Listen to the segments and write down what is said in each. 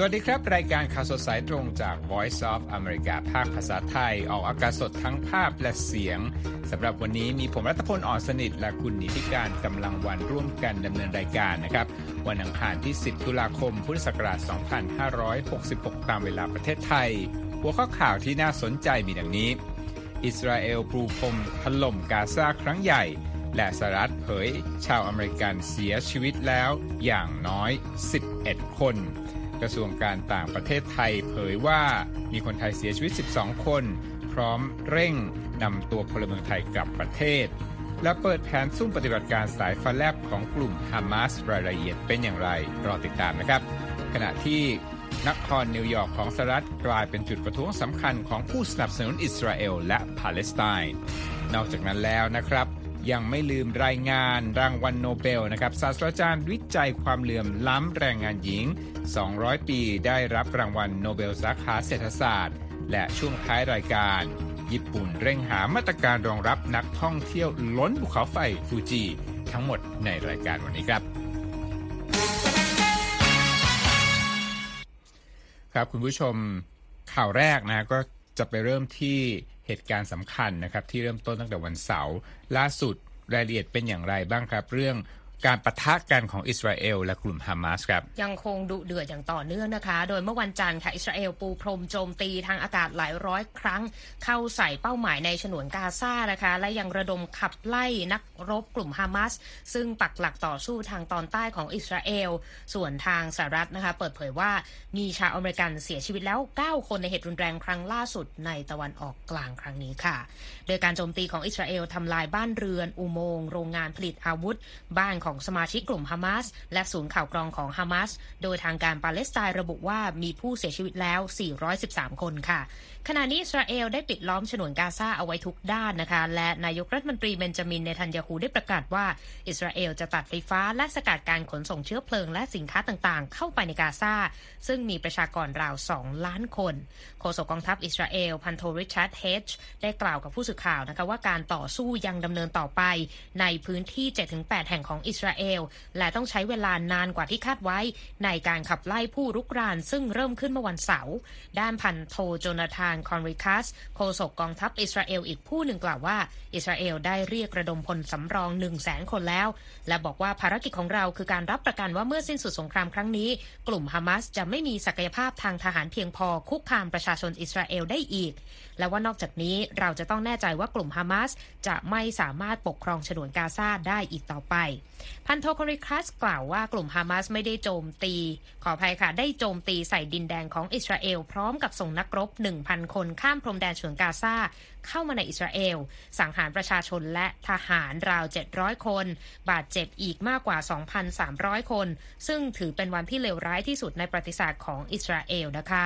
สวัสดีครับ รายการข่าวสดสายตรงจาก Voice of America ภาคภาษาไทย ออกอากาศสดทั้งภาพและเสียงสำหรับวันนี้มีผมรัตพลอ่อนสนิท และคุณนิติการกำลังวันร่วมกันดำเนินรายการนะครับ วันอังคารที่ 10 ตุลาคม พุทธศักราช 2566 ตามเวลาประเทศไทย หัวข้อข่าวที่น่าสนใจมีดังนี้ อิสราเอลปรูพรมถล่มกาซาครั้งใหญ่ และสหรัฐเผย ชาวอเมริกันเสียชีวิตแล้วอย่างน้อย 11 คน กระทรวงการต่างประเทศไทยเผยว่ามีคนไทยเสียชีวิต 12 คน พร้อมเร่งนำตัวพลเมืองไทยกลับประเทศ และเปิดแผนซุ่มปฏิบัติการสายฟ้าแลบของกลุ่มฮามาสรายละเอียดเป็นอย่างไร รอติดตามนะครับ ขณะที่นครนิวยอร์กของสหรัฐกลายเป็นจุดประท้วงสำคัญของผู้สนับสนุนอิสราเอลและปาเลสไตน์นอกจากนั้นแล้วนะครับ ยังไม่ลืมรายงานรางวัลโนเบลนะครับศาสตราจารย์วิจัยความเหลื่อมล้ำแรงงานหญิง 200 ปีได้รับรางวัลโนเบลสาขาเศรษฐศาสตร์ และช่วงท้ายรายการ ญี่ปุ่นเร่งหามาตรการรองรับนักท่องเที่ยวล้นภูเขาไฟฟูจิ ทั้งหมดในรายการวันนี้ครับครับคุณผู้ชมข่าวแรกนะก็ จะไปเริ่มที่เหตุการณ์สำคัญนะครับที่เริ่มต้นตั้งแต่วันเสาร์ล่าสุดรายละเอียดเป็นอย่างไรบ้างครับ เรื่อง การประทะกันของอิสราเอลและกลุ่มฮามาสครับ ยังคงดุเดือดอย่างต่อเนื่องนะคะ โดยเมื่อวันจันทร์ค่ะอิสราเอลปูพรมโจมตีทางอากาศหลายร้อยครั้ง เข้าใส่เป้าหมายในฉนวนกาซานะคะ และยังระดมขับไล่นักรบกลุ่มฮามาสซึ่งปักหลักต่อสู้ทางตอนใต้ของอิสราเอล ส่วนทางสหรัฐนะคะ เปิดเผยว่ามีชาวอเมริกันเสียชีวิตแล้ว 9 คนในเหตุรุนแรงครั้งล่าสุดในตะวันออกกลางครั้งนี้ค่ะ โดยการโจมตีของอิสราเอลทำลายบ้านเรือนอุโมงค์โรงงานผลิตอาวุธบ้านของของสมาชิกกลุ่มฮามาสและศูนย์ข่าวกรองของฮามาสโดยทางการปาเลสไตน์ระบุว่ามีผู้เสียชีวิตแล้ว 413 คนค่ะ ขณะนี้อิสราเอลได้ปิดล้อมฉนวนกาซาเอาไว้ทุกด้านนะคะ และนายกรัฐมนตรีเบนจามินเนทันยาฮูได้ประกาศว่า อิสราเอลจะตัดไฟฟ้าและสกัดการขนส่งเชื้อเพลิงและสินค้าต่างๆ เข้าไปในกาซาซึ่งมีประชากรราว 2 ล้านคนโฆษกกองทัพอิสราเอลพันโทริชาร์ดเฮดจ์ได้กล่าวกับผู้สื่อข่าวนะคะว่าการต่อสู้ยังดำเนินต่อไปในพื้นที่ 7-8 แห่งของอิสราเอล และต้องใช้เวลานานกว่าที่คาดไว้ ในการขับไล่ผู้รุกรานซึ่งเริ่มขึ้นเมื่อวันเสาร์ด้านพันโทโจนาธานคอนริคัสโฆษกกองทัพอิสราเอลอีกผู้หนึ่งกล่าวว่า อิสราเอลได้เรียกระดมพลสำรอง1 0 0 0 0แสนคนแล้ว และบอกว่าภารกิจของเราคือการรับประกันว่าเมื่อสิ้นสุดสงครามครั้งนี้ กลุ่มฮามาสจะไม่มีศักยภาพทางทหารเพียงพอคุกคามประชาชนอิสราเอลได้อีก และว่านอกจากนี้เราจะต้องแน่ใจว่ากลุ่มฮามาสจะไม่สามารถปกครองฉนวนกาซาได้อีกต่อไป พันโทคอริคัสกล่าวว่ากลุ่มฮามาสไม่ได้โจมตี ขออภัยค่ะได้โจมตีใส่ดินแดงของอิสราเอลพร้อมกับส่งนักรบ 1,000 คนข้ามพรมแดนฉนวนกาซา เข้ามาในอิสราเอล สังหารประชาชนและทหารราว 700 คน บาดเจ็บอีกมากกว่า 2,300 คน ซึ่งถือเป็นวันที่เลวร้ายที่สุดในประวัติศาสตร์ของอิสราเอลนะคะ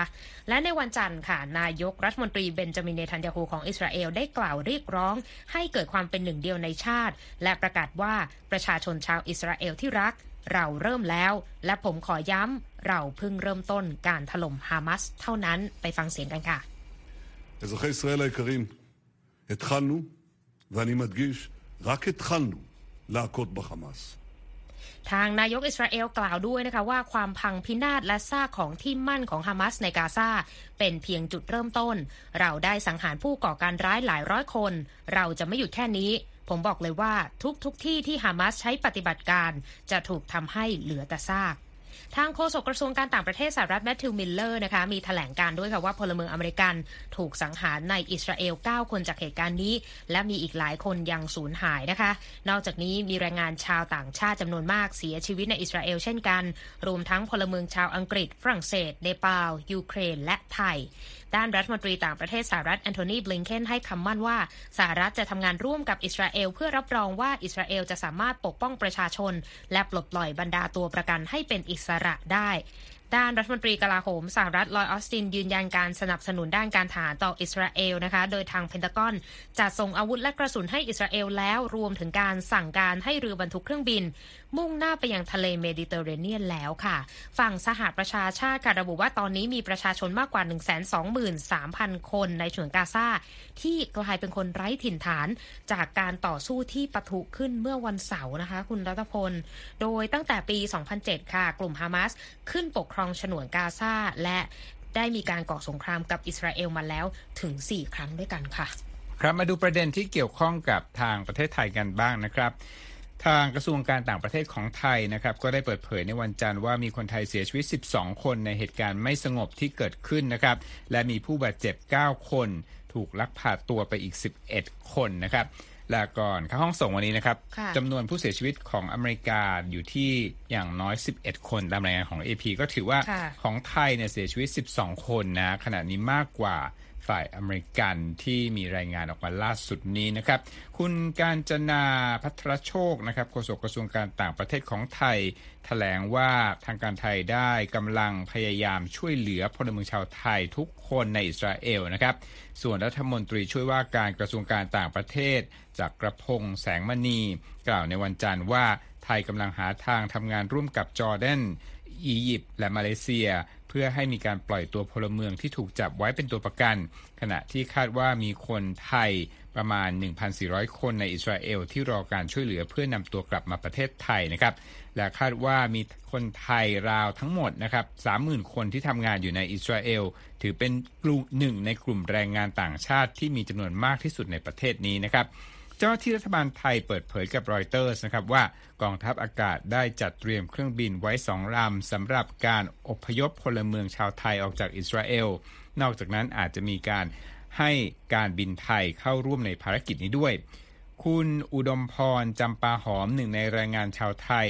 และในวันจันทร์ค่ะ นายกรัฐมนตรีเบนจามินเนทันยาฮูของอิสราเอลได้กล่าวเรียกร้อง ให้เกิดความเป็นหนึ่งเดียวในชาติ และประกาศว่าประชาชนชาวอิสราเอลที่รักเราเริ่มแล้ว และผมขอย้ำ เราเพิ่งเริ่มต้นการถล่มฮามาสเท่านั้นไปฟังเสียงกันค่ะ התחלנו, ואני מדגיש, רק התחלנו להכות בחמאס. ทางนายกอิสราเอลกล่าวด้วยนะคะว่าความพังพินาศและซากของที่มั่นของฮามาสในกาซาเป็นเพียงจุดเริ่มต้น เราได้สังหารผู้ก่อการร้ายหลายร้อยคน เราจะไม่หยุดแค่นี้ ผมบอกเลยว่าทุกทุกที่ที่ฮามาสใช้ปฏิบัติการจะถูกทำให้เหลือแต่ซาก ทางโฆษกกระทรวงการต่างประเทศสหรัฐแมทธิวมิลเลอร์นะคะมีแถลงการณ์ด้วยค่ะว่าพลเมืองอเมริกันถูกสังหารในอิสราเอล 9 คนจากเหตุการณ์นี้ และมีอีกหลายคนยังสูญหายนะคะ นอกจากนี้มีแรงงานชาวต่างชาติจำนวนมากเสียชีวิตในอิสราเอลเช่นกัน รวมทั้งพลเมืองชาวอังกฤษ ฝรั่งเศสเนปาลยูเครน และไทย ด้านรัฐมนตรีต่างประเทศสหรัฐแอนโทนีบลิงเคนให้คำมั่นว่าสหรัฐจะทำงานร่วมกับอิสราเอล เพื่อรับรองว่าอิสราเอลจะสามารถปกป้องประชาชน และปลดปล่อยบรรดาตัวประกันให้เป็นอิสระได้ ด้านรัฐมนตรีกลาโหมสหรัฐลอยออสตินยืนยันการสนับสนุนด้านการทหารต่ออิสราเอลนะคะ โดยทางเพนตากอนจะส่งอาวุธและกระสุนให้อิสราเอลแล้วรวมถึงการสั่งการให้เรือบรรทุกเครื่องบิน มุ่งหน้าไปยังทะเลเมดิเตอร์เรเนียนแล้วค่ะ ฝั่งสหประชาชาติค่ะระบุว่าตอนนี้มีประชาชนมากกว่า 123,000 คนในฉนวนกาซาที่กลายเป็นคนไร้ถิ่นฐานจากการต่อสู้ที่ปะทุขึ้นเมื่อวันเสาร์นะคะ คุณรัตพล โดยตั้งแต่ปี 2007 ค่ะ กลุ่มฮามาสขึ้นปกครองรองฉนวนกาซาและได้มีการก่อสงครามกับอิสราเอลมาแล้วถึง 4 ครั้งด้วยกันค่ะ ครับมาดูประเด็นที่เกี่ยวข้องกับทางประเทศไทยกันบ้างนะครับทางกระทรวงการต่างประเทศของไทยนะครับก็ได้เปิดเผยในวันจันทร์ว่ามีคนไทยเสียชีวิต 12 คนในเหตุการณ์ไม่สงบที่เกิดขึ้นนะครับและมีผู้บาดเจ็บ 9 คน ถูกลักพาตัวไปอีก 11 คนนะครับ ละก่อนเข้าห้องส่งวันนี้นะครับค่ะจำนวนผู้เสียชีวิตของอเมริกาอยู่ที่อย่างน้อย 11 คนตามรายงานของ AP ก็ถือว่าค่ะของไทยเนี่ยเสียชีวิต 12 คนนะขณะนี้มากกว่า ฝ่ายอเมริกันที่มีรายงานออกมาล่าสุดนี้นะครับ คุณการจนาพัทรโชคนะครับโฆษกกระทรวงการต่างประเทศของไทยแถลงว่าทางการไทยได้กำลังพยายามช่วยเหลือพลเมืองชาวไทยทุกคนในอิสราเอลนะครับ ส่วนรัฐมนตรีช่วยว่าการกระทรวงการต่างประเทศจากกระพงแสงมณี กล่าวในวันจันทร์ว่าไทยกำลังหาทางทำงานร่วมกับจอร์แดนอียิปต์และมาเลเซีย พื่อให้มีการปล่อยตัวพลเมืองที่ถูกจับไว้เป็นตัวประกัน ขณะที่คาดว่ามีคนไทยประมาณ 1,400 คนในอิสราเอลที่รอการช่วยเหลือเพื่อนำตัวกลับมาประเทศไทยนะครับ และคาดว่ามีคนไทยราวทั้งหมดนะครับ 30,000 คนที่ทำงานอยู่ในอิสราเอล ถือเป็นกลุ่มหนึ่งในกลุ่มแรงงานต่างชาติที่มีจำนวนมากที่สุดในประเทศนี้นะครับ จ้าหน้าที่รัฐบาลไทยเปิดเผยกับรอยเตอร์สนะครับว่ากองทัพอากาศได้จัดเตรียมเครื่องบินไว้สองลำสำหรับการอพยพพลเมืองชาวไทยออกจากอิสราเอล นอกจากนั้นอาจจะมีการให้การบินไทยเข้าร่วมในภารกิจนี้ด้วย คุณอุดมพรจำปาหอมหนึ่งในแรงงานชาวไทย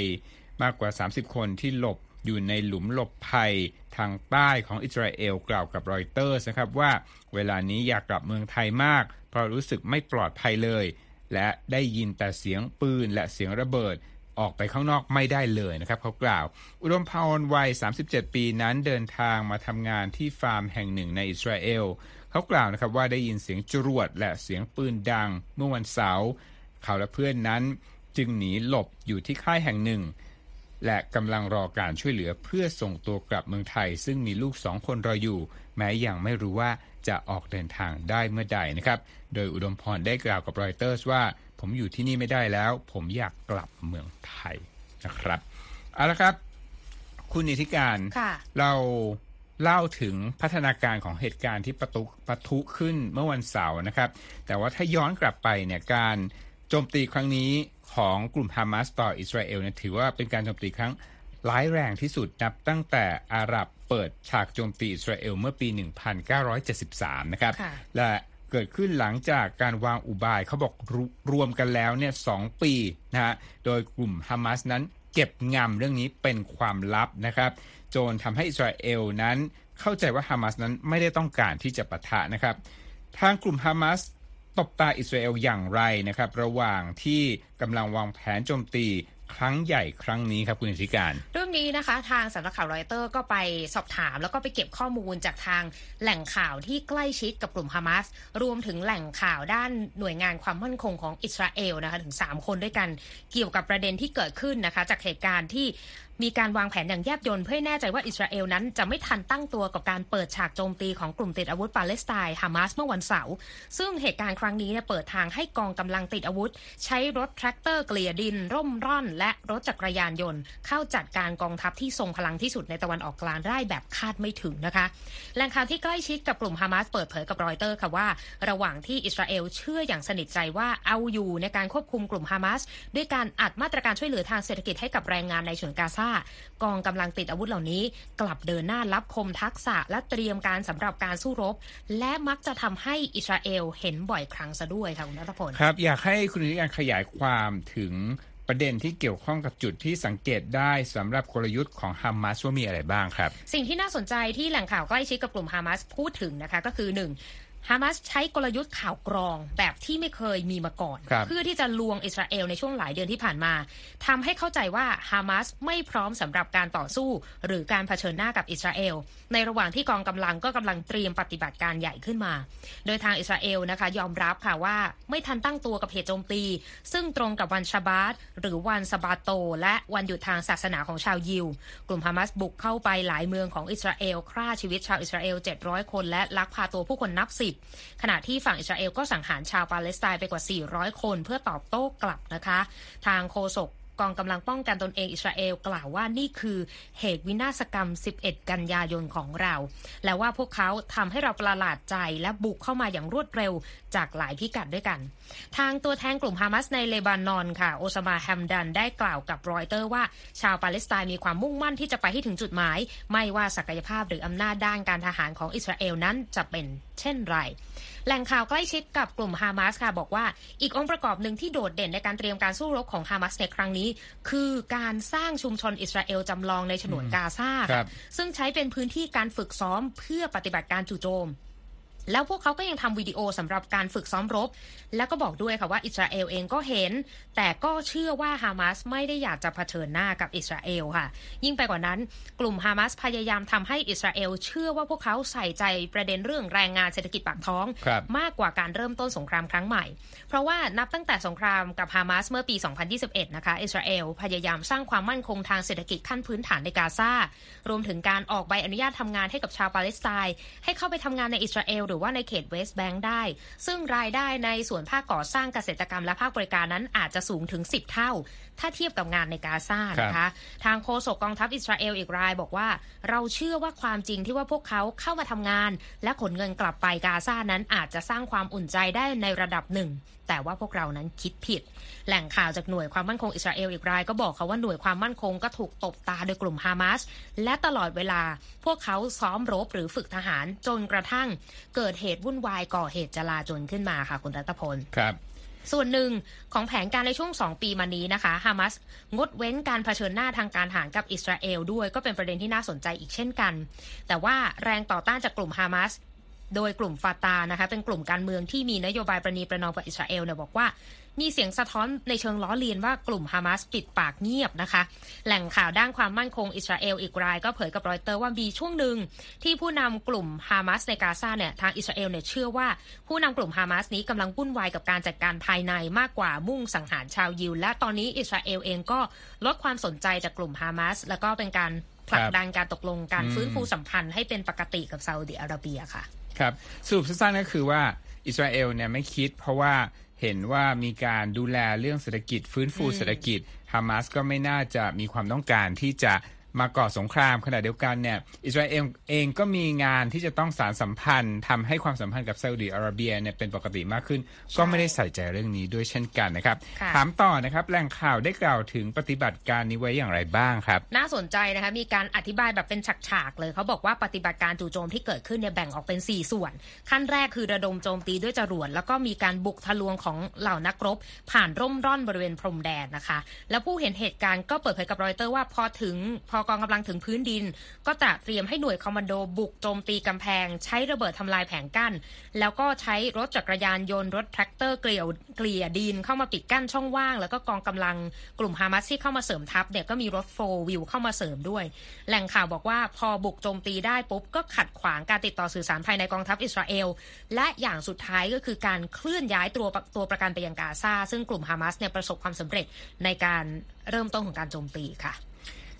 มากกว่า 30 คนที่หลบอยู่ในหลุมหลบภัยทางใต้ของอิสราเอลกล่าวกับรอยเตอร์นะครับว่า เวลานี้อยากกลับเมืองไทยมาก เพราะรู้สึกไม่ปลอดภัยเลย และได้ยินแต่เสียงปืนและเสียงระเบิดออกไปข้างนอกไม่ได้เลยนะครับเขากล่าว อุดมพรวัย 37 ปีนั้นเดินทางมาทำงานที่ฟาร์มแห่งหนึ่งในอิสราเอลเขากล่าวนะครับว่าได้ยินเสียงจรวดและเสียงปืนดังเมื่อวันเสาร์เขาและเพื่อนนั้นจึงหนีหลบอยู่ที่ค่ายแห่งหนึ่ง และกำลังรอการช่วยเหลือเพื่อส่งตัวกลับเมืองไทย ซึ่งมีลูกสองคนรออยู่ แม้ยังไม่รู้ว่าจะออกเดินทางได้เมื่อใดนะครับ โดยอุดมพรได้กล่าวกับรอยเตอร์สว่า ผมอยู่ที่นี่ไม่ได้แล้ว ผมอยากกลับเมืองไทยนะครับเอาละครับ คุณนิติการค่ะเราเล่าถึงพัฒนาการของเหตุการณ์ที่ประตุปะทุขึ้นเมื่อวันเสาร์นะครับ แต่ว่าถ้าย้อนกลับไปเนี่ยการโจมตีครั้งนี้ ของกลุ่มฮามาสต่ออิสราเอลเนี่ยถือว่าเป็นการโจมตีครั้งร้ายแรงที่สุดนับตั้งแต่อาหรับเปิดฉากโจมตีอิสราเอลเมื่อปี 1973 นะครับค่ะและเกิดขึ้นหลังจากการวางอุบายเขาบอกรรวมกันแล้วเนี่ยสองปีนะฮะ โดยกลุ่มฮามาสนั้นเก็บงำเรื่องนี้เป็นความลับนะครับ จนทำให้อิสราเอลนั้นเข้าใจว่าฮามาสนั้นไม่ได้ต้องการที่จะปะทะนะครับ ทางกลุ่มฮามาส ตบตาอิสราเอลอย่างไรนะครับ ระหว่างที่กำลังวางแผนโจมตีครั้งใหญ่ครั้งนี้ครับคุณอิทธิการ เรื่องนี้นะคะ ทางสำนักข่าวรอยเตอร์ก็ไปสอบถาม แล้วก็ไปเก็บข้อมูลจากทางแหล่งข่าวที่ใกล้ชิดกับกลุ่มฮามาสรวมถึงแหล่งข่าวด้านหน่วยงานความมั่นคงของอิสราเอลนะคะถึง 3 คนด้วยกันเกี่ยวกับประเด็นที่เกิดขึ้นนะคะ จากเหตุการณ์ที่ มีการวางแผนอย่างแยบยลเพื่อแน่ใจว่าอิสราเอลนั้นจะไม่ทันตั้งตัวกับการเปิดฉากโจมตีของกลุ่มติดอาวุธปาเลสไตน์ฮามาสเมื่อวันเสาร์ซึ่งเหตุการณ์ครั้งนี้เนี่ยเปิดทางให้กองกำลังติดอาวุธ ใช้รถแทรกเตอร์เกลี่ยดิน ร่มร่อน และรถจักรยานยนต์ เข้าจัดการกองทัพที่ทรงพลังที่สุดในตะวันออกกลางได้แบบคาดไม่ถึงนะคะแหล่งข่าวที่ใกล้ชิดกับกลุ่มฮามาสเปิดเผยกับรอยเตอร์ค่ะว่า ระหว่างที่อิสราเอลเชื่ออย่างสนิทใจว่าเอาอยู่ในการควบคุมกลุ่มฮามาสด้วยการอัดมาตรการช่วยเหลือทางเศรษฐกิจให้กับแรงงานในฉนวนกาซากองกำลังติดอาวุธเหล่านี้ กลับเดินหน้ารับคมทักษะและเตรียมการสำหรับการสู้รบ และมักจะทำให้อิสราเอลเห็นบ่อยครั้งซะด้วยค่ะคุณนัทพลครับอยากให้คุณนิติการขยายความถึงประเด็นที่เกี่ยวข้องกับจุดที่สังเกตได้สำหรับกลยุทธ์ของฮามาสว่ามีอะไรบ้างครับ สิ่งที่น่าสนใจที่แหล่งข่าวใกล้ชิดกับกลุ่มฮามาสพูดถึงนะคะก็คือหนึ่ง ฮามาสใช้กลยุทธ์ข่าวกรองแบบที่ไม่เคยมีมาก่อนครับเพื่อที่จะลวงอิสราเอลในช่วงหลายเดือนที่ผ่านมาทำให้เข้าใจว่าฮามาสไม่พร้อมสำหรับการต่อสู้ หรือการเผชิญหน้ากับอิสราเอล ในระหว่างที่กองกำลังก็กำลังเตรียมปฏิบัติการใหญ่ขึ้นมา โดยทางอิสราเอลนะคะ ยอมรับค่ะว่าไม่ทันตั้งตัวกับเหตุโจมตี ซึ่งตรงกับวันชาบาตหรือวันสบาโต และวันหยุดทางศาสนาของชาวยิว กลุ่มฮามาสบุกเข้าไปหลายเมืองของอิสราเอลฆ่าชีวิตชาวอิสราเอล700 คนและลักพาตัวผู้คนนับสิบขณะที่ฝั่งอิสราเอลก็สังหารชาวปาเลสไตน์ไปกว่า 400 คนเพื่อตอบโต้กลับนะคะ ทางโฆษก กองกำลังป้องกันตนเองอิสราเอลกล่าวว่านี่คือเหตุวินาศกรรม 11 กันยายนของเรา และว่าพวกเขาทำให้เราประหลาดใจและบุกเข้ามาอย่างรวดเร็วจากหลายพิกัดด้วยกัน ทางตัวแทนกลุ่มฮามาสในเลบานอนค่ะ โอซามาแฮมดันได้กล่าวกับรอยเตอร์ว่าชาวปาเลสไตน์มีความมุ่งมั่นที่จะไปให้ถึงจุดหมาย ไม่ว่าศักยภาพหรืออำนาจด้านการทหารของอิสราเอลนั้นจะเป็นเช่นไร แหล่งข่าวใกล้ชิดกับกลุ่มฮามาสค่ะบอกว่าอีกองค์ประกอบหนึ่งที่โดดเด่นในการเตรียมการสู้รบของฮามาสในครั้งนี้ คือการสร้างชุมชนอิสราเอลจำลองในฉนวนกาซาค่ะซึ่งใช้เป็นพื้นที่การฝึกซ้อมเพื่อปฏิบัติการจู่โจม แล้วพวกเขาก็ยังทำวิดีโอสำหรับการฝึกซ้อมรบ แล้วก็บอกด้วยค่ะว่าอิสราเอลเองก็เห็น แต่ก็เชื่อว่าฮามาสไม่ได้อยากจะเผชิญหน้ากับอิสราเอลค่ะ ยิ่งไปกว่านั้น กลุ่มฮามาสพยายามทำให้อิสราเอลเชื่อว่าพวกเขาใส่ใจประเด็นเรื่องแรงงานเศรษฐกิจปากท้องครับมากกว่าการเริ่มต้นสงครามครั้งใหม่ เพราะว่านับตั้งแต่สงครามกับฮามาสเมื่อปี 2021 นะคะอิสราเอลพยายามสร้างความมั่นคงทางเศรษฐกิจขั้นพื้นฐานในกาซารวมถึงการออกใบอนุญาตทำงานให้กับชาวปาเลสไตน์ให้เข้าไปทำงานในอิสราเอลหรือว่าในเขตเวสต์แบงค์ได้ ซึ่งรายได้ในส่วนภาคก่อสร้างเกษตรกรรมและภาคบริการนั้นอาจจะสูงถึง 10 เท่า ถ้าเทียบกับงานในกาซานะคะ ทางโฆษกกองทัพอิสราเอลอีกรายบอกว่า เราเชื่อว่าความจริงที่ว่าพวกเขาเข้ามาทำงาน และขนเงินกลับไปกาซานั้นอาจจะสร้างความอุ่นใจได้ในระดับหนึ่งแต่ว่าพวกเรานั้นคิดผิด แหล่งข่าวจากหน่วยความมั่นคงอิสราเอลอีกรายก็บอกเขาว่าหน่วยความมั่นคงก็ถูกตบตาโดยกลุ่มฮามาสและตลอดเวลาพวกเขาซ้อมรบหรือฝึกทหารจนกระทั่งเกิดเหตุวุ่นวายก่อเหตุจลาจลขึ้นมาค่ะคุณรัตพลครับส่วนหนึ่งของแผนการในช่วง 2 ปีมานี้นะคะฮามาสงดเว้นการเผชิญหน้าทางการทหารกับอิสราเอลด้วยก็เป็นประเด็นที่น่าสนใจอีกเช่นกัน แต่ว่าแรงต่อต้านจากกลุ่มฮามาส โดยกลุ่มฟาตานะคะเป็นกลุ่มการเมืองที่มีนโยบายประนีประนอมกับอิสราเอลเนี่ยบอกว่ามีเสียงสะท้อนในเชิงล้อเลียนว่ากลุ่มฮามาสปิดปากเงียบนะคะ แหล่งข่าวด้านความมั่นคงอิสราเอลอีกรายก็เผยกับรอยเตอร์ว่ามีช่วงหนึ่งที่ผู้นำกลุ่มฮามาสในกาซาเนี่ยทางอิสราเอลเนี่ยเชื่อว่าผู้นำกลุ่มฮามาสนี้กำลังวุ่นวายกับการจัดการภายในมากกว่ามุ่งสังหารชาวยิว และตอนนี้อิสราเอลเองก็ลดความสนใจจากกลุ่มฮามาสแล้วก็เป็นการผลักดันการตกลงการฟื้นฟูสัมพันธ์ให้เป็นปกติกับซาอุดิอาระเบียค่ะ ครับสรุปสั้นๆก็คือว่าอิสราเอลเนี่ยไม่คิด เพราะว่าเห็นว่ามีการดูแลเรื่องเศรษฐกิจ ฟื้นฟูเศรษฐกิจฮามาสก็ไม่น่าจะมีความต้องการที่จะ มาก่อสงครามขณะเดียวกันเนี่ยอิสราเอลเองก็มีงานที่จะต้องสารสัมพันธ์ทำให้ความสัมพันธ์กับซาอุดิอาระเบียเนี่ยเป็นปกติมากขึ้น ก็ไม่ได้ใส่ใจเรื่องนี้ด้วยเช่นกันนะครับค่ะถามต่อนะครับแหล่งข่าวได้กล่าวถึงปฏิบัติการนี้ไว้อย่างไรบ้างครับ น่าสนใจนะคะมีการอธิบายแบบเป็นฉากๆเลยเขาบอกว่าปฏิบัติการจู่โจมที่เกิดขึ้นเนี่ยแบ่งออกเป็น 4 ส่วน ขั้นแรกคือระดมโจมตีด้วยจรวดแล้วก็มีการบุกทะลวงของเหล่านักรบ ผ่านร่มร่อนบริเวณพรมแดนนะคะ แล้วผู้เห็นเหตุการณ์ก็เปิดเผยกับรอยเตอร์ว่าพอถึงพอกองกำลังถึงพื้นดิน ก็จะเตรียมให้หน่วยคอมมานโดบุกโจมตีกำแพง ใช้ระเบิดทำลายแผงกั้น แล้วก็ใช้รถจักรยานยนต์รถแทรกเตอร์เกลี่ยวเกลี่ยดินเข้ามาปิดกั้นช่องว่าง แล้วก็กองกำลังกลุ่มฮามาสที่เข้ามาเสริมทัพเนี่ยก็มีรถ four-wheel เข้ามาเสริมด้วย แหล่งข่าวบอกว่าพอบุกโจมตีได้ปุ๊บก็ขัดขวางการติดต่อสื่อสารภายในกองทัพอิสราเอลและอย่างสุดท้ายก็คือการเคลื่อนย้ายตัวตัวประกันไปยังกาซาซึ่งกลุ่มฮามาสเนี่ยประสบความสำเร็จในการเริ่มต้นของการโจมตีค่ะ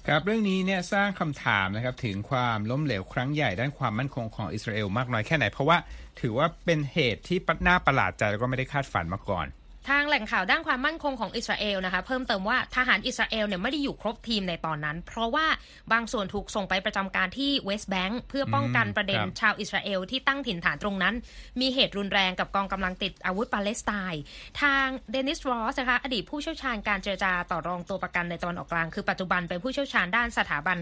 ครับเรื่องนี้เนี่ยสร้างคำถามนะครับถึงความล้มเหลวครั้งใหญ่ด้านความมั่นคงของอิสราเอลมากน้อยแค่ไหน เพราะว่าถือว่าเป็นเหตุที่น่าประหลาดใจแล้วก็ไม่ได้คาดฝันมาก่อน ทางแหล่งข่าวด้านความมั่นคงของอิสราเอลนะคะ เพิ่มเติมว่าทหารอิสราเอลเนี่ยไม่ได้อยู่ครบทีมในตอนนั้น เพราะว่าบางส่วนถูกส่งไปประจำการที่เวสต์แบงค์เพื่อป้องกันประเด็นครับชาวอิสราเอลที่ตั้งถิ่นฐานตรงนั้น มีเหตุรุนแรงกับกองกำลังติดอาวุธปาเลสไตน์ทางเดนิสรอสนะคะอดีตผู้เชี่ยวชาญการเจรจาต่อรองตัวประกันในตะวันออกกลาง คือปัจจุบันเป็นผู้เชี่ยวชาญด้านสถาบัน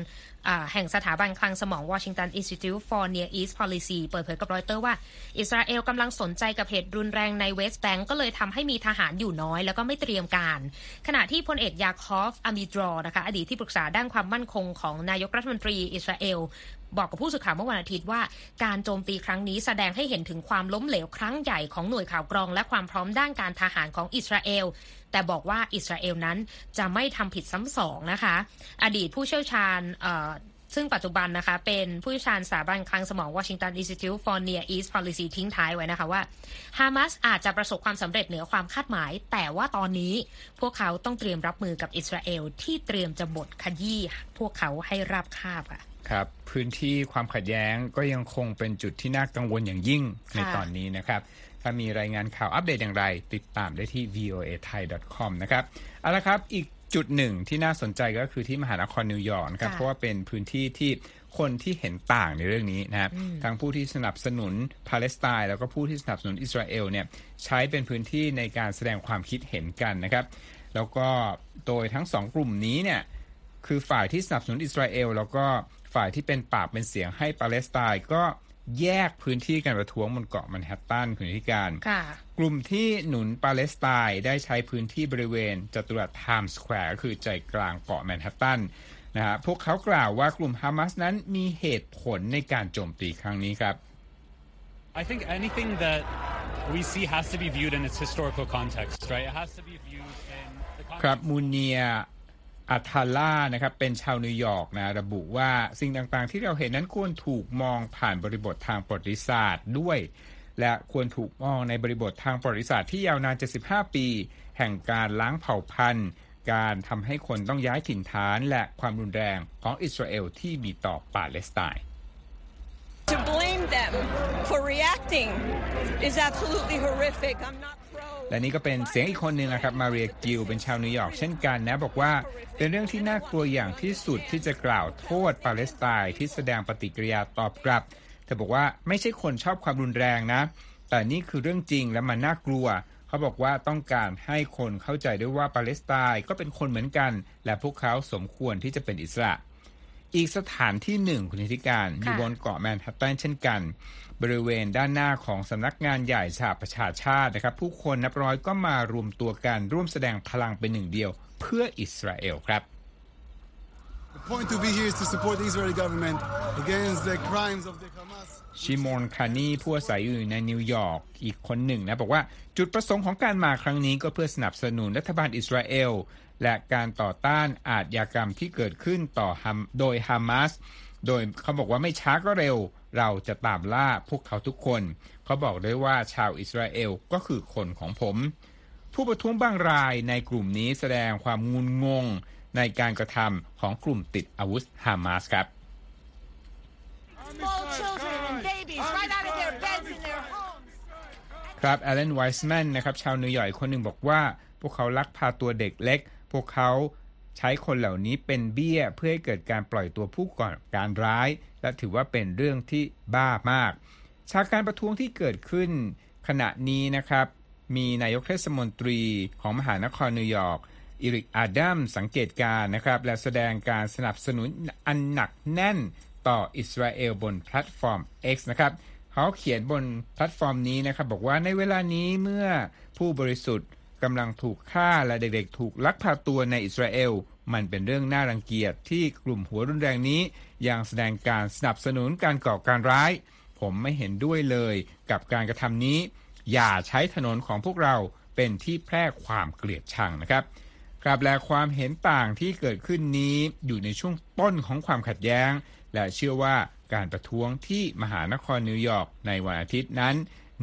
อ่าแห่งสถาบันคลังสมอง Washington Institute for Near East Policy เปิดเผยกับรอยเตอร์ว่าอิสราเอลกำลังสนใจกับเหตุรุนแรงในเวสต์แบงก์ก็เลยทำให้มีทหารอยู่น้อยแล้วก็ไม่เตรียมการ ขณะที่พลเอกยาคอฟอามิดรอนะคะอดีตที่ปรึกษาด้านความมั่นคงของนายกรัฐมนตรีอิสราเอลบอกกับผู้สื่อข่าวเมื่อวันอาทิตย์ว่าการโจมตีครั้งนี้แสดงให้เห็นถึงความล้มเหลวครั้งใหญ่ของหน่วยข่าวกรอง และความพร้อมด้านการทหารของอิสราเอล แต่บอกว่าอิสราเอลนั้นจะไม่ทำผิดซ้ำสองนะคะ อดีตผู้เชี่ยวชาญ ซึ่งปัจจุบันนะคะเป็นผู้เชี่ยวชาญสถาบันคลังสมอง Washington Institute for Near East Policy ทิ้งท้ายไว้นะคะว่าฮามาสอาจจะประสบความสำเร็จเหนือความคาดหมาย แต่ว่าตอนนี้พวกเขาต้องเตรียมรับมือกับอิสราเอล ที่เตรียมจะบดขยี้พวกเขาให้ราบคาบค่ะครับพื้นที่ความขัดแย้งก็ยังคงเป็นจุดที่น่ากังวลอย่างยิ่งในตอนนี้นะครับ ถ้ามีรายงานข่าวอัปเดตอย่างไร ติดตามได้ที่ voa thai com นะครับเอาละครับอีก จุดหนึ่งที่น่าสนใจก็คือที่มหานครนิวยอร์กครับเพราะว่าเป็นพื้นที่ที่คนที่เห็นต่างในเรื่องนี้นะครับทั้งผู้ที่สนับสนุนปาเลสไตน์แล้วก็ผู้ที่สนับสนุนอิสราเอลเนี่ยใช้เป็นพื้นที่ในการแสดงความคิดเห็นกันนะครับ แล้วก็โดยทั้งสองกลุ่มนี้เนี่ยคือฝ่ายที่สนับสนุนอิสราเอลแล้วก็ฝ่ายที่เป็นปากเป็นเสียงให้ปาเลสไตน์ก็ แยกพื้นที่การประท้วงบนเกาะแมนฮัตตันคุณธิการ กลุ่มที่หนุนปาเลสไตน์ได้ใช้พื้นที่บริเวณจัตุรัสไทม์สแควร์คือใจกลางเกาะแมนฮัตตันนะฮะพวกเขากล่าวว่ากลุ่มฮามาสนั้นมีเหตุผลในการโจมตีครั้งนี้ครับ I think anything that we see has to be viewed in its historical context, right? It has to be viewed in the context. ครับมูเนีย อัทาล่านะครับเป็นชาวนิวยอร์กนะระบุว่าสิ่งต่างๆ ที่เราเห็นนั้นควรถูกมองผ่านบริบททางประวัติศาสตร์ด้วย และควรถูกมองในบริบททางประวัติศาสตร์ที่ยาวนาน 75 ปี แห่งการล้างเผ่าพันธุ์ การทำให้คนต้องย้ายถิ่นฐาน และความรุนแรงของอิสราเอลที่มีต่อปาเลสไตน์ To blame them for reacting is absolutely horrific. I'm not และนี่ก็เป็นเสียงอีกคนหนึ่งนะครับมาเรียกิลเป็นชาวนิวยอร์กเช่นกันนะ บอกว่าเป็นเรื่องที่น่ากลัวอย่างที่สุดที่จะกล่าวโทษปาเลสไตน์ที่แสดงปฏิกิริยาตอบกลับเธอบอกว่าไม่ใช่คนชอบความรุนแรงนะ แต่นี่คือเรื่องจริงและมันน่ากลัว เขาบอกว่าต้องการให้คนเข้าใจด้วยว่าปาเลสไตน์ก็เป็นคนเหมือนกัน และพวกเขาสมควรที่จะเป็นอิสระ อีกสถานที่หนึ่งคุณธิการอยู่บนเกาะแมนฮัตตันเช่นกัน บริเวณด้านหน้าของสำนักงานใหญ่สหประชาชาตินะครับ ผู้คนนับร้อยก็มารวมตัวกันร่วมแสดงพลังเป็นหนึ่งเดียว เพื่ออิสราเอลครับ The point to be here is to support the Israeli government against the crimes of the Hamas. ชิมอนคานีผู้อาศัยอยู่ในนิวยอร์กอีกคนหนึ่งนะ บอกว่าจุดประสงค์ของการมาครั้งนี้ก็เพื่อสนับสนุนรัฐบาลอิสราเอล และการต่อต้านอาทยากรรมที่เกิดขึ้นต่อโดยฮามาสโดยเขาบอกว่าไม่ช้าก็เร็ว เราจะตามล่าพวกเขาทุกคน เขาบอกด้วยว่าชาวอิสราเอลก็คือคนของผม ผู้ประท้วงบางรายในกลุ่มนี้แสดงความงุนงงในการกระทำของกลุ่มติดอาวุธฮามาสครับ ครับแอลเลนไวส์แมนนะครับชาวนิวยอร์กคนหนึ่งบอกว่า พวกเขาลักพาตัวเด็กเล็ก พวกเขาใช้คนเหล่านี้เป็นเบี้ยเพื่อให้เกิดการปล่อยตัวผู้ก่อการร้าย และถือว่าเป็นเรื่องที่บ้ามาก จากการประท้วงที่เกิดขึ้น ขณะนี้นะครับ มีนายกเทศมนตรีของมหานครนิวยอร์กอิริกอาดัมสังเกตการณ์นะครับ และแสดงการสนับสนุนอันหนักแน่น ต่ออิสราเอลบนแพลตฟอร์ม X นะครับเขาเขียนบนแพลตฟอร์มนี้นะครับ บอกว่าในเวลานี้เมื่อผู้บริสุทธิ์กำลังถูกฆ่าและเด็กๆ ถูกลักพาตัวในอิสราเอล มันเป็นเรื่องน่ารังเกียจที่กลุ่มหัวรุนแรงนี้ ยังแสดงการสนับสนุนการก่อการร้าย ผมไม่เห็นด้วยเลยกับการกระทำนี้ อย่าใช้ถนนของพวกเราเป็นที่แพร่ความเกลียดชังนะครับกราบแลความเห็นต่างที่เกิดขึ้นนี้อยู่ในช่วงต้นของความขัดแย้ง และเชื่อว่าการประท้วงที่มหานครนิวยอร์กในวันอาทิตย์นั้น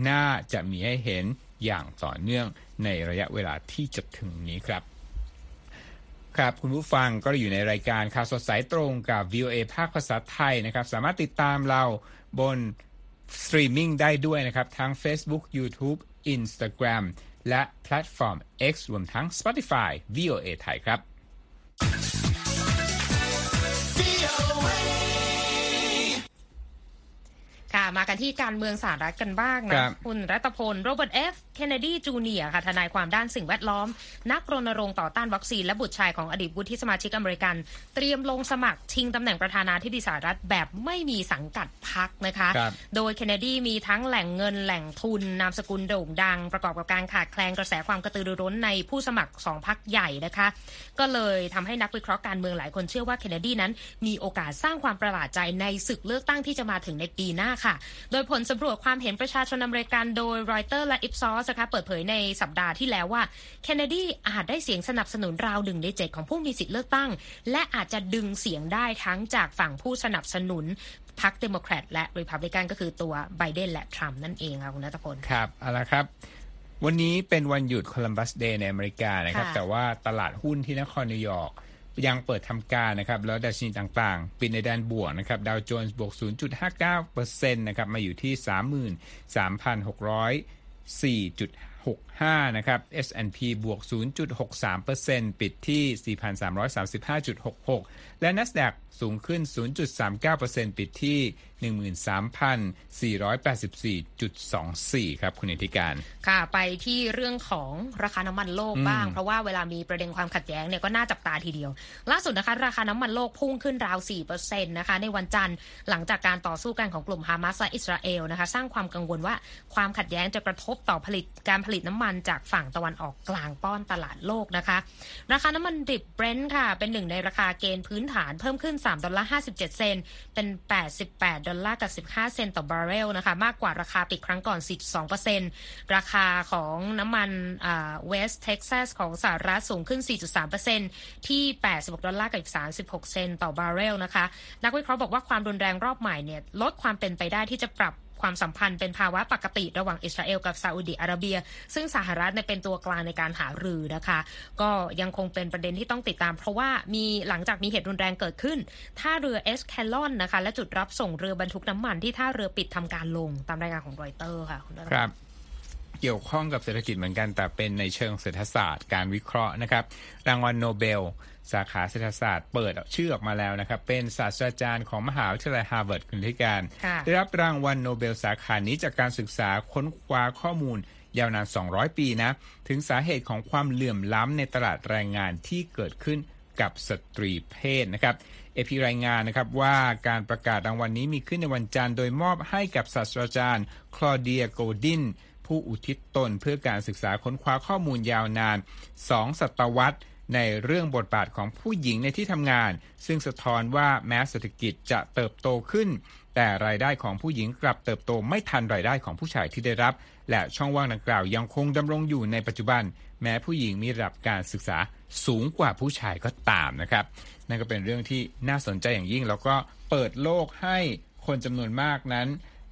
น่าจะมีให้เห็นอย่างต่อเนื่องในระยะเวลาที่จะถึงนี้ครับ ครับคุณผู้ฟังก็อยู่ในรายการข่าวสดสายตรงกับ VOA ภาคภาษาไทยนะครับ สามารถติดตามเราบนสตรีมมิ่งได้ด้วยนะครับ ทั้ง Facebook YouTube Instagram และแพลตฟอร์ม X รวมทั้ง Spotify VOA ไทยครับ มากันที่การเมืองสหรัฐกันบ้างนะ คุณรัตพล โรเบิร์ตเอฟ เคนเนดีจูเนียร์ค่ะ ทนายความด้านสิ่งแวดล้อม นักรณรงค์ต่อต้านวัคซีน และบุตรชายของอดีตวุฒิสมาชิกอเมริกัน เตรียมลงสมัครชิงตำแหน่งประธานาธิบดีสหรัฐแบบไม่มีสังกัดพรรคนะคะ โดยเคนเนดีมีทั้งแหล่งเงินแหล่งทุน นามสกุลโด่งดัง ประกอบกับการขาดแคลนกระแสความกระตือรือร้นในผู้สมัครสองพรรคใหญ่นะคะ ก็เลยทำให้นักวิเคราะห์การเมืองหลายคนเชื่อว่าเคนเนดีนั้น มีโอกาสสร้างความประหลาดใจในศึกเลือกตั้งที่จะมาถึงในปีหน้าค่ะโดยผลสำรวจความเห็นประชาชนอเมริกันโดยรอยเตอร์และอิปซอสนะคะเปิดเผยในสัปดาห์ที่แล้วว่าเคนเนดีอาจได้เสียงสนับสนุนราวหนึ่งในเจ็ดของผู้มีสิทธิ์เลือกตั้ง และอาจจะดึงเสียงได้ทั้งจากฝั่งผู้สนับสนุนพรรคเดโมแครตและริพับลิกันก็คือตัวไบเดนและทรัมป์นั่นเองค่ะคุณนัทพลครับเอาละครับ วันนี้เป็นวันหยุดโคลัมบัสเดย์ในอเมริกานะครับ แต่ว่าตลาดหุ้นที่นครนิวยอร์ก ยังเปิดทำการนะครับแล้วดัชนีต่างๆ ปิดในแดนบวกนะครับดาวโจนส์บวก 0.59%นะครับมาอยู่ที่ 33,604.6 0.65นะครับ S&P บวก 0.63%ปิดที่ 4,335.66และ NASDAQ สูงขึ้น 0.39%ปิดที่ 13,484.24 ครับ คุณอิทธิการ ค่ะ ไปที่เรื่องของราคาน้ำมันโลกบ้าง เพราะว่าเวลามีประเด็นความขัดแย้งเนี่ยก็น่าจับตาทีเดียว ล่าสุดนะคะ ราคาน้ำมันโลกพุ่งขึ้นราว 4%นะคะ ในวันจันทร์ หลังจากการต่อสู้กันของกลุ่มฮามาสและอิสราเอลนะคะ สร้างความกังวลว่าความขัดแย้งจะกระทบต่อผลิตการผลิตน้ำมันจากฝั่งตะวันออกกลางป้อนตลาดโลกนะคะ ราคาน้ำมันดิบเบรนท์ค่ะ เป็นหนึ่งในราคาเกณฑ์พื้นฐานเพิ่มขึ้น 3 ดอลลาร์57 เซนเป็น 88 ดอลลาร์กับ 15 เซนต์ต่อบาร์เรลนะคะมากกว่าราคาปิดครั้งก่อน4.2%ราคาของน้ำมันเวสเท็กซัสของสหรัฐสูงขึ้น 4.3%ที่ 86 ดอลลาร์กับ 36 เซนต์ต่อบาร์เรลนะคะนักวิเคราะห์บอกว่าความรุนแรงรอบใหม่เนี่ยลดความเป็นไปได้ที่จะปรับ ความสัมพันธ์เป็นภาวะปกติระหว่างอิสราเอลกับซาอุดิอาระเบีย ซึ่งสหรัฐเป็นตัวกลางในการหารือนะคะ ก็ยังคงเป็นประเด็นที่ต้องติดตาม เพราะว่ามีหลังจากมีเหตุรุนแรงเกิดขึ้นท่าเรือแอชเคลอนนะคะและจุดรับส่งเรือบรรทุกน้ำมันที่ท่าเรือปิดทำการลงตามรายงานของรอยเตอร์ค่ะคุณครับเกี่ยวข้องกับเศรษฐกิจเหมือนกันแต่เป็นในเชิงเศรษฐศาสตร์การวิเคราะห์นะครับ รางวัลโนเบล สาขาเศรษฐศาสตร์เปิดชื่อออกมาแล้วนะครับ เป็นศาสตราจารย์ของมหาวิทยาลัยฮาร์วาร์ดคุณธิการ ได้รับรางวัลโนเบลสาขานี้จากการศึกษาค้นคว้าข้อมูล ยาวนาน 200 ปีนะ ถึงสาเหตุของความเหลื่อมล้ำในตลาดแรงงานที่เกิดขึ้นกับสตรีเพศนะครับเอพีรายงานนะครับว่าการประกาศรางวัลนนี้มีขึ้นในวันจันทร์โดยมอบให้กับศาสตราจารย์คลอเดียโกดินผู้อุทิศตนเพื่อการศึกษาค้นคว้าข้อมูลยาวนาน 2 ศตวรรษ ในเรื่องบทบาทของผู้หญิงในที่ทำงาน ซึ่งสะท้อนว่าแม้เศรษฐกิจจะเติบโตขึ้น แต่รายได้ของผู้หญิงกลับเติบโตไม่ทันรายได้ของผู้ชายที่ได้รับ และช่องว่างดังกล่าวยังคงดำรงอยู่ในปัจจุบัน แม้ผู้หญิงมีระดับการศึกษาสูงกว่าผู้ชายก็ตามนะครับ นั่นก็เป็นเรื่องที่น่าสนใจอย่างยิ่ง แล้วก็เปิดโลกให้คนจำนวนมากนั้น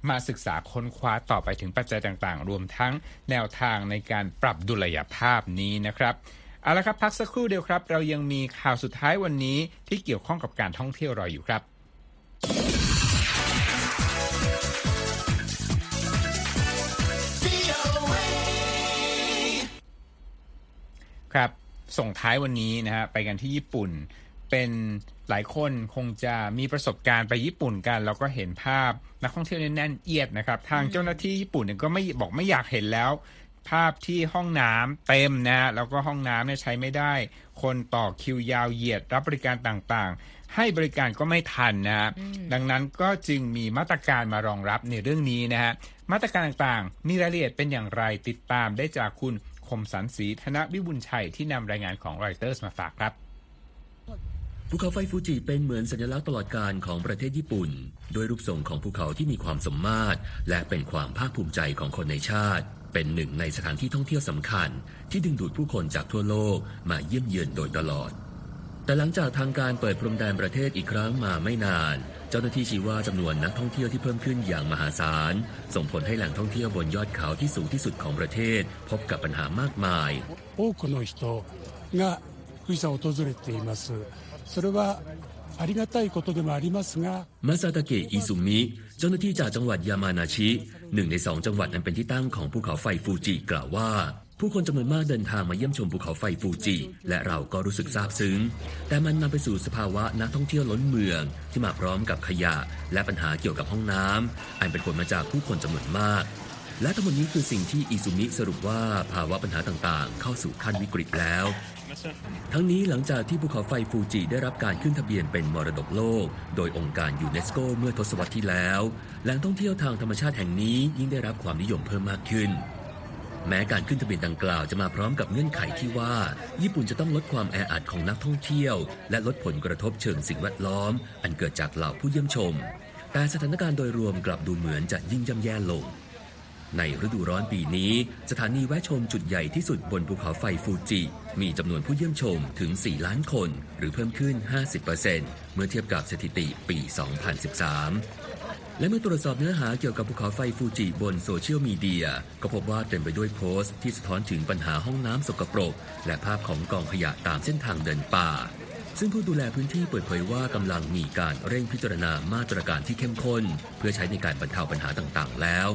มาศึกษาค้นคว้าต่อไปถึงปัจจัยต่างๆ รวมทั้งแนวทางในการปรับดุลยภาพนี้นะครับ เอาละครับพักสักครู่เดียวครับ เรายังมีข่าวสุดท้ายวันนี้ที่เกี่ยวข้องกับการท่องเที่ยวรออยู่ครับครับส่งท้ายวันนี้นะฮะไปกันที่ญี่ปุ่น เป็นหลายคนคงจะมีประสบการณ์ไปญี่ปุ่นกัน แล้วก็เห็นภาพนักท่องเที่ยวแน่นเอียดนะครับ ทางเจ้าหน้าที่ญี่ปุ่นก็ไม่บอกไม่อยากเห็นแล้ว ภาพที่ห้องน้ำเต็มนะแล้วก็ห้องน้ำเนี่ยใช้ไม่ได้ คนต่อคิวยาวเหยียดรับบริการต่างๆ ให้บริการก็ไม่ทันนะดังนั้นก็จึงมีมาตรการมารองรับในเรื่องนี้นะฮะมาตรการต่างๆ มีรายละเอียดเป็นอย่างไรติดตามได้จากคุณคมสันสีธนวิบุญชัยที่นำรายงานของรอยเตอร์สมาฝากครับภูเขาไฟฟูจิเป็นเหมือนสัญลักษณ์ตลอดการของประเทศญี่ปุ่น โดยรูปทรงของภูเขาที่มีความสมมาตรและเป็นความภาคภูมิใจของคนในชาติ เป็นหนึ่งในสถานที่ท่องเที่ยวสำคัญ ที่ดึงดูดผู้คนจากทั่วโลกมาเยี่ยมเยือนโดยตลอด แต่หลังจากทางการเปิดพรมแดนประเทศอีกครั้งมาไม่นาน เจ้าหน้าที่ชี้ว่าจำนวนนักท่องเที่ยวที่เพิ่มขึ้นอย่างมหาศาล ส่งผลให้แหล่งท่องเที่ยวบนยอดเขาที่สูงที่สุดของประเทศ พบกับปัญหามากมาย多くの人が富士山を訪れていますそれは มาซาตะเกะอิซุมิ เจ้าหน้าที่จากจังหวัดยามานาชิ หนึ่งในสองจังหวัดนั้นเป็นที่ตั้งของภูเขาไฟฟูจิกล่าวว่า ผู้คนจำนวนมากเดินทางมาเยี่ยมชมภูเขาไฟฟูจิ และเราก็รู้สึกซาบซึ้ง แต่มันนำไปสู่สภาวะนักท่องเที่ยวล้นเมือง ที่มาพร้อมกับขยะ และปัญหาเกี่ยวกับห้องน้ำอันเป็นผลมาจากผู้คนจำนวนมากและทั้งหมดนี้คือสิ่งที่อิซุมิสรุปว่าภาวะปัญหาต่างๆ เข้าสู่ขั้นวิกฤตแล้ว ทั้งนี้หลังจากที่ภูเขาไฟฟูจิได้รับการขึ้นทะเบียนเป็นมรดกโลก โดยองค์การยูเนสโกเมื่อทศวรรษที่แล้ว แหล่งท่องเที่ยวทางธรรมชาติแห่งนี้ยิ่งได้รับความนิยมเพิ่มมากขึ้น แม้การขึ้นทะเบียนดังกล่าวจะมาพร้อมกับเงื่อนไขที่ว่า ญี่ปุ่นจะต้องลดความแออัดของนักท่องเที่ยว และลดผลกระทบเชิงสิ่งแวดล้อม อันเกิดจากเหล่าผู้เยี่ยมชม แต่สถานการณ์โดยรวมกลับดูเหมือนจะยิ่งย่ำแย่ลง ในฤดูร้อนปีนี้ สถานีแวะชมจุดใหญ่ที่สุดบนภูเขาไฟฟูจิ มีจำนวนผู้เยี่ยมชมถึง 4 ล้านคน หรือเพิ่มขึ้น 50%เมื่อเทียบกับสถิติปี 2013 และเมื่อตรวจสอบเนื้อหาเกี่ยวกับภูเขาไฟฟูจิบนโซเชียลมีเดีย ก็พบว่าเต็มไปด้วยโพสต์ที่สะท้อนถึงปัญหาห้องน้ำสกปรก และภาพของกองขยะตามเส้นทางเดินป่าซึ่งผู้ดูแลพื้นที่เปิดเผยว่ากำลังมีการเร่งพิจารณามาตรการที่เข้มข้น เพื่อใช้ในการบรรเทาปัญหาต่างๆ แล้ว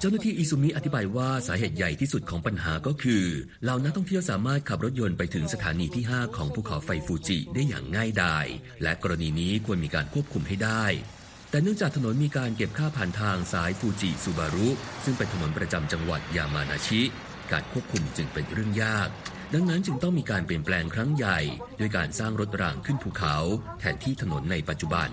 เจ้าหน้าที่อิซุมิอธิบายว่าสาเหตุใหญ่ที่สุดของปัญหาก็คือเหล่านักท่องเที่ยวสามารถขับรถยนต์ไปถึงสถานีที่ 5 ของภูเขาไฟฟูจิได้อย่างง่ายดายและกรณีนี้ควรมีการควบคุมให้ได้ แต่เนื่องจากถนนมีการเก็บค่าผ่านทางสายฟูจิซูบารุซึ่งเป็นถนนประจำจังหวัดยามานาชิ การควบคุมจึงเป็นเรื่องยากดังนั้นจึงต้องมีการเปลี่ยนแปลงครั้งใหญ่ ด้วยการสร้างรถรางขึ้นภูเขา แทนที่ถนนในปัจจุบัน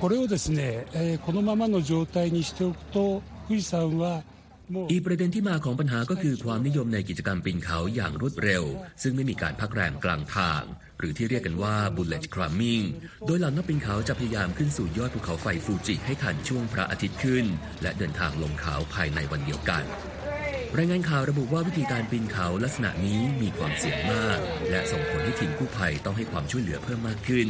これをですね、えーこのままの状態にしておくと富士山はもう อีกประเด็นที่มาของปัญหาก็คือความนิยมในกิจกรรมปีนเขาอย่างรวดเร็ว ซึ่งไม่มีการพักแรมกลางทาง หรือที่เรียกกันว่า bullet climbing โดยเหล่านักปีนเขาจะพยายามขึ้นสู่ยอดภูเขาไฟฟูจิให้ทันช่วงพระอาทิตย์ขึ้น และเดินทางลงเขาภายในวันเดียวกัน รายงานข่าวระบุว่าวิธีการปีนเขาลักษณะนี้มีความเสี่ยงมาก และส่งผลให้ทีมกู้ภัยต้องให้ความช่วยเหลือเพิ่มมากขึ้น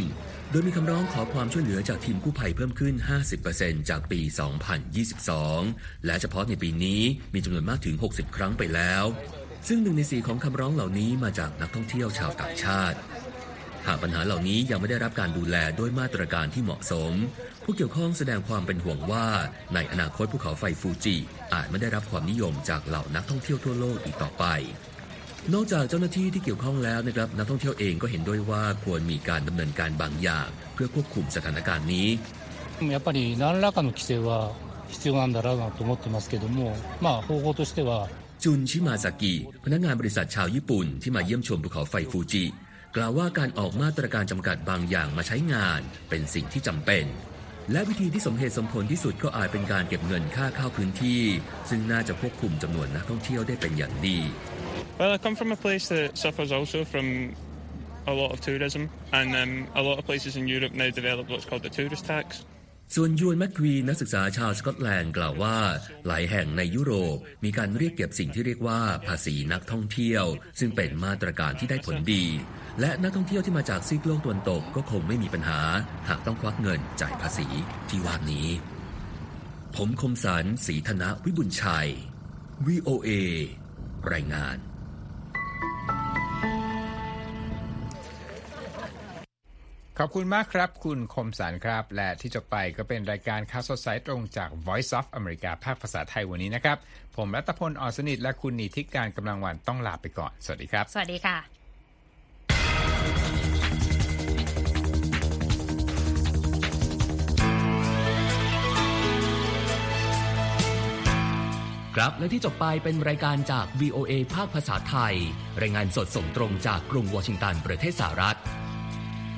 โดยมีคำร้องขอความช่วยเหลือจากทีมกู้ภัยเพิ่มขึ้น 50%จากปี 2022 และเฉพาะในปีนี้มีจำนวนมากถึง 60 ครั้งไปแล้ว ซึ่งหนึ่งในสี่ของคำร้องเหล่านี้มาจากนักท่องเที่ยวชาวต่างชาติ หากปัญหาเหล่านี้ยังไม่ได้รับการดูแลด้วยมาตรการที่เหมาะสม ผู้เกี่ยวข้องแสดงความเป็นห่วงว่า ในอนาคตภูเขาไฟฟูจิอาจไม่ได้รับความนิยมจากเหล่านักท่องเที่ยวทั่วโลกอีกต่อไป นอกจากเจ้าหน้าที่ที่เกี่ยวข้องแล้วนะครับนักท่องเที่ยวเองก็เห็นด้วยว่าควรมีการดำเนินการบางอย่าง เพื่อควบคุมสถานการณ์นี้ やっぱり何らかの規制は必要なんだろうなと思ってますけども、まあ、方法としては จุนชิมาซากิ พนักงานบริษัทชาวญี่ปุ่นที่มาเยี่ยมชมภูเขาไฟฟูจิ กล่าวว่าการออกมาตรการจำกัดบางอย่างมาใช้งาน เป็นสิ่งที่จำเป็น และวิธีที่สมเหตุสมผลที่สุดก็อาจเป็นการเก็บเงินค่าเข้าพื้นที่ ซึ่งน่าจะควบคุมจำนวนนักท่องเที่ยวได้เป็นอย่างดี Well, I come from a place that suffers also from a lot of tourism, and um, a lot of places in Europe now develop what's called the tourist tax. ส่วนยูนแมคควีนนักศึกษาชาวสกอตแลนด์กล่าวว่า หลายแห่งในยุโรปมีการเรียกเก็บสิ่งที่เรียกว่าภาษีนักท่องเที่ยว ซึ่งเป็นมาตรการที่ได้ผลดี และนักท่องเที่ยวที่มาจากซีกโลกตะวันตกก็คงไม่มีปัญหา หากต้องควักเงินจ่ายภาษีที่ว่านี้ ผมคมสันศรีธนะวิบุญชัย VOA รายงาน ขอบคุณมากครับ คุณคมสันครับ และที่จบไปก็เป็นรายการข่าวสดสายตรงจาก Voice of America ภาคภาษาไทยวันนี้นะครับ ผมรัตพลอ่อนสนิทและคุณนิติการกำลังวันต้องลาไปก่อน สวัสดีครับ สวัสดีค่ะครับและที่จบไปเป็นรายการจาก VOA ภาคภาษาไทย รายงานสดส่งตรงจากกรุงวอชิงตันประเทศสหรัฐ